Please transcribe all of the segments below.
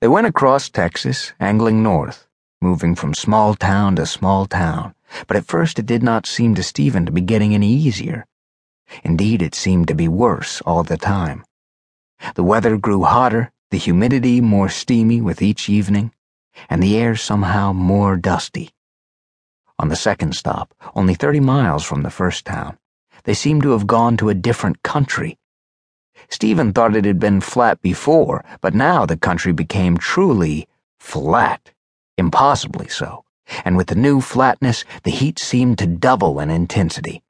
They went across Texas, angling north, moving from small town to small town, but at first it did not seem to Steven to be getting any easier. Indeed, it seemed to be worse all the time. The weather grew hotter, the humidity more steamy with each evening, and the air somehow more dusty. On the second stop, only 30 miles from the first town, they seemed to have gone to a different country. Steven thought it had been flat before, but now the country became truly flat, impossibly so, and with the new flatness, the heat seemed to double in intensity.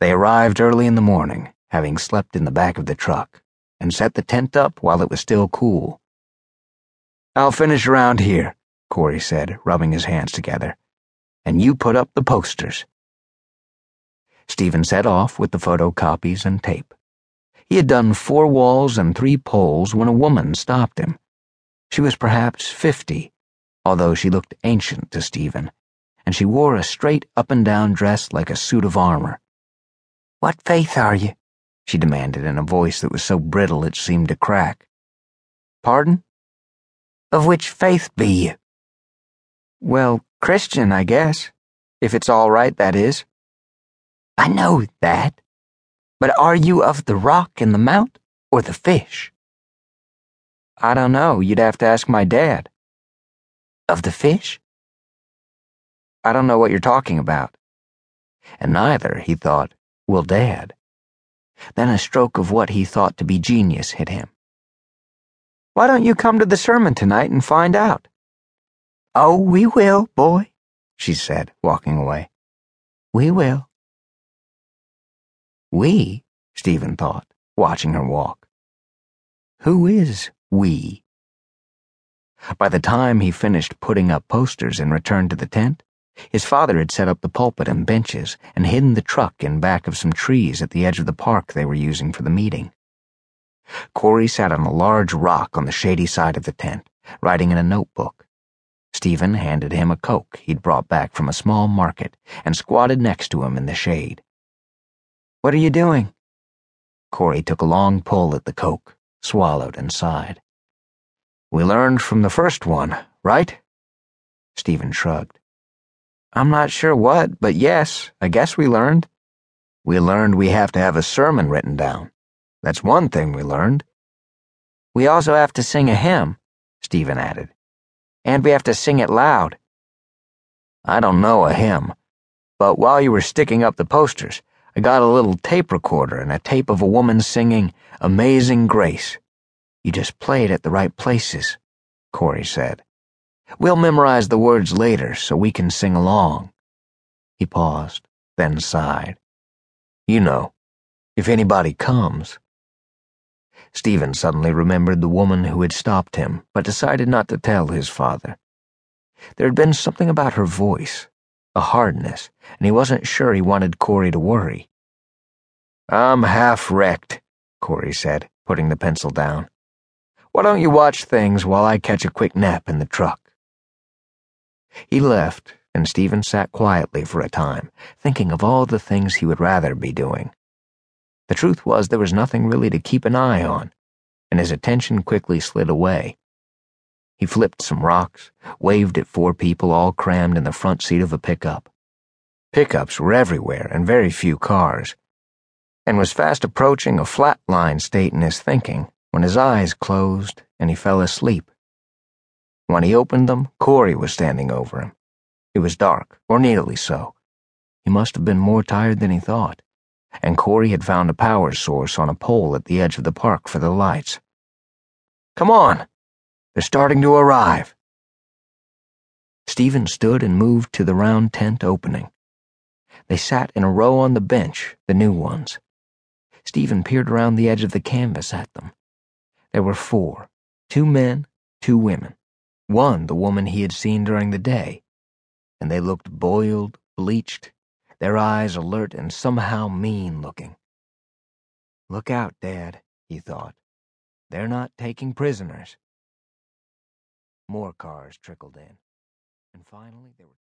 They arrived early in the morning, having slept in the back of the truck, and set the tent up while it was still cool. I'll finish around here, Corey said, rubbing his hands together. And you put up the posters. Steven set off with the photocopies and tape. He had done four walls and three poles when a woman stopped him. She was perhaps fifty, although she looked ancient to Steven, and she wore a straight up and down dress like a suit of armor. What faith are you? she demanded in a voice that was so brittle it seemed to crack. Pardon? Of which faith be you? Well, Christian, I guess. If it's all right, that is. I know that. But are you of the rock and the mount, or the fish? I don't know. You'd have to ask my dad. Of the fish? I don't know what you're talking about. And neither, he thought, will Dad. Then a stroke of what he thought to be genius hit him. Why don't you come to the sermon tonight and find out? Oh, we will, boy, she said, walking away. We will. We, Steven thought, watching her walk. Who is we? By the time he finished putting up posters and returned to the tent, his father had set up the pulpit and benches and hidden the truck in back of some trees at the edge of the park they were using for the meeting. Corey sat on a large rock on the shady side of the tent, writing in a notebook. Steven handed him a Coke he'd brought back from a small market and squatted next to him in the shade. What are you doing? Corey took a long pull at the Coke, swallowed, and sighed. We learned from the first one, right? Steven shrugged. I'm not sure what, but yes, I guess we learned. We learned we have to have a sermon written down. That's one thing we learned. We also have to sing a hymn, Steven added. And we have to sing it loud. I don't know a hymn, but while you were sticking up the posters, I got a little tape recorder and a tape of a woman singing Amazing Grace. You just play it at the right places, Corey said. We'll memorize the words later so we can sing along. He paused, then sighed. You know, if anybody comes. Steven suddenly remembered the woman who had stopped him, but decided not to tell his father. There had been something about her voice, a hardness, and he wasn't sure he wanted Corey to worry. I'm half wrecked, Corey said, putting the pencil down. Why don't you watch things while I catch a quick nap in the truck? He left, and Steven sat quietly for a time, thinking of all the things he would rather be doing. The truth was there was nothing really to keep an eye on, and his attention quickly slid away. He flipped some rocks, waved at four people all crammed in the front seat of a pickup. Pickups were everywhere and very few cars, and was fast approaching a flat-line state in his thinking when his eyes closed and he fell asleep. When he opened them, Corey was standing over him. It was dark, or nearly so. He must have been more tired than he thought and Corey had found a power source on a pole at the edge of the park for the lights. Come on! They're starting to arrive. Steven stood and moved to the round tent opening. They sat in a row on the bench, the new ones. Steven peered around the edge of the canvas at them. There were four two men, two women, one the woman he had seen during the day, and they looked boiled, bleached, their eyes alert and somehow mean looking. Look out, Dad, he thought. They're not taking prisoners. More cars trickled in, and finally there were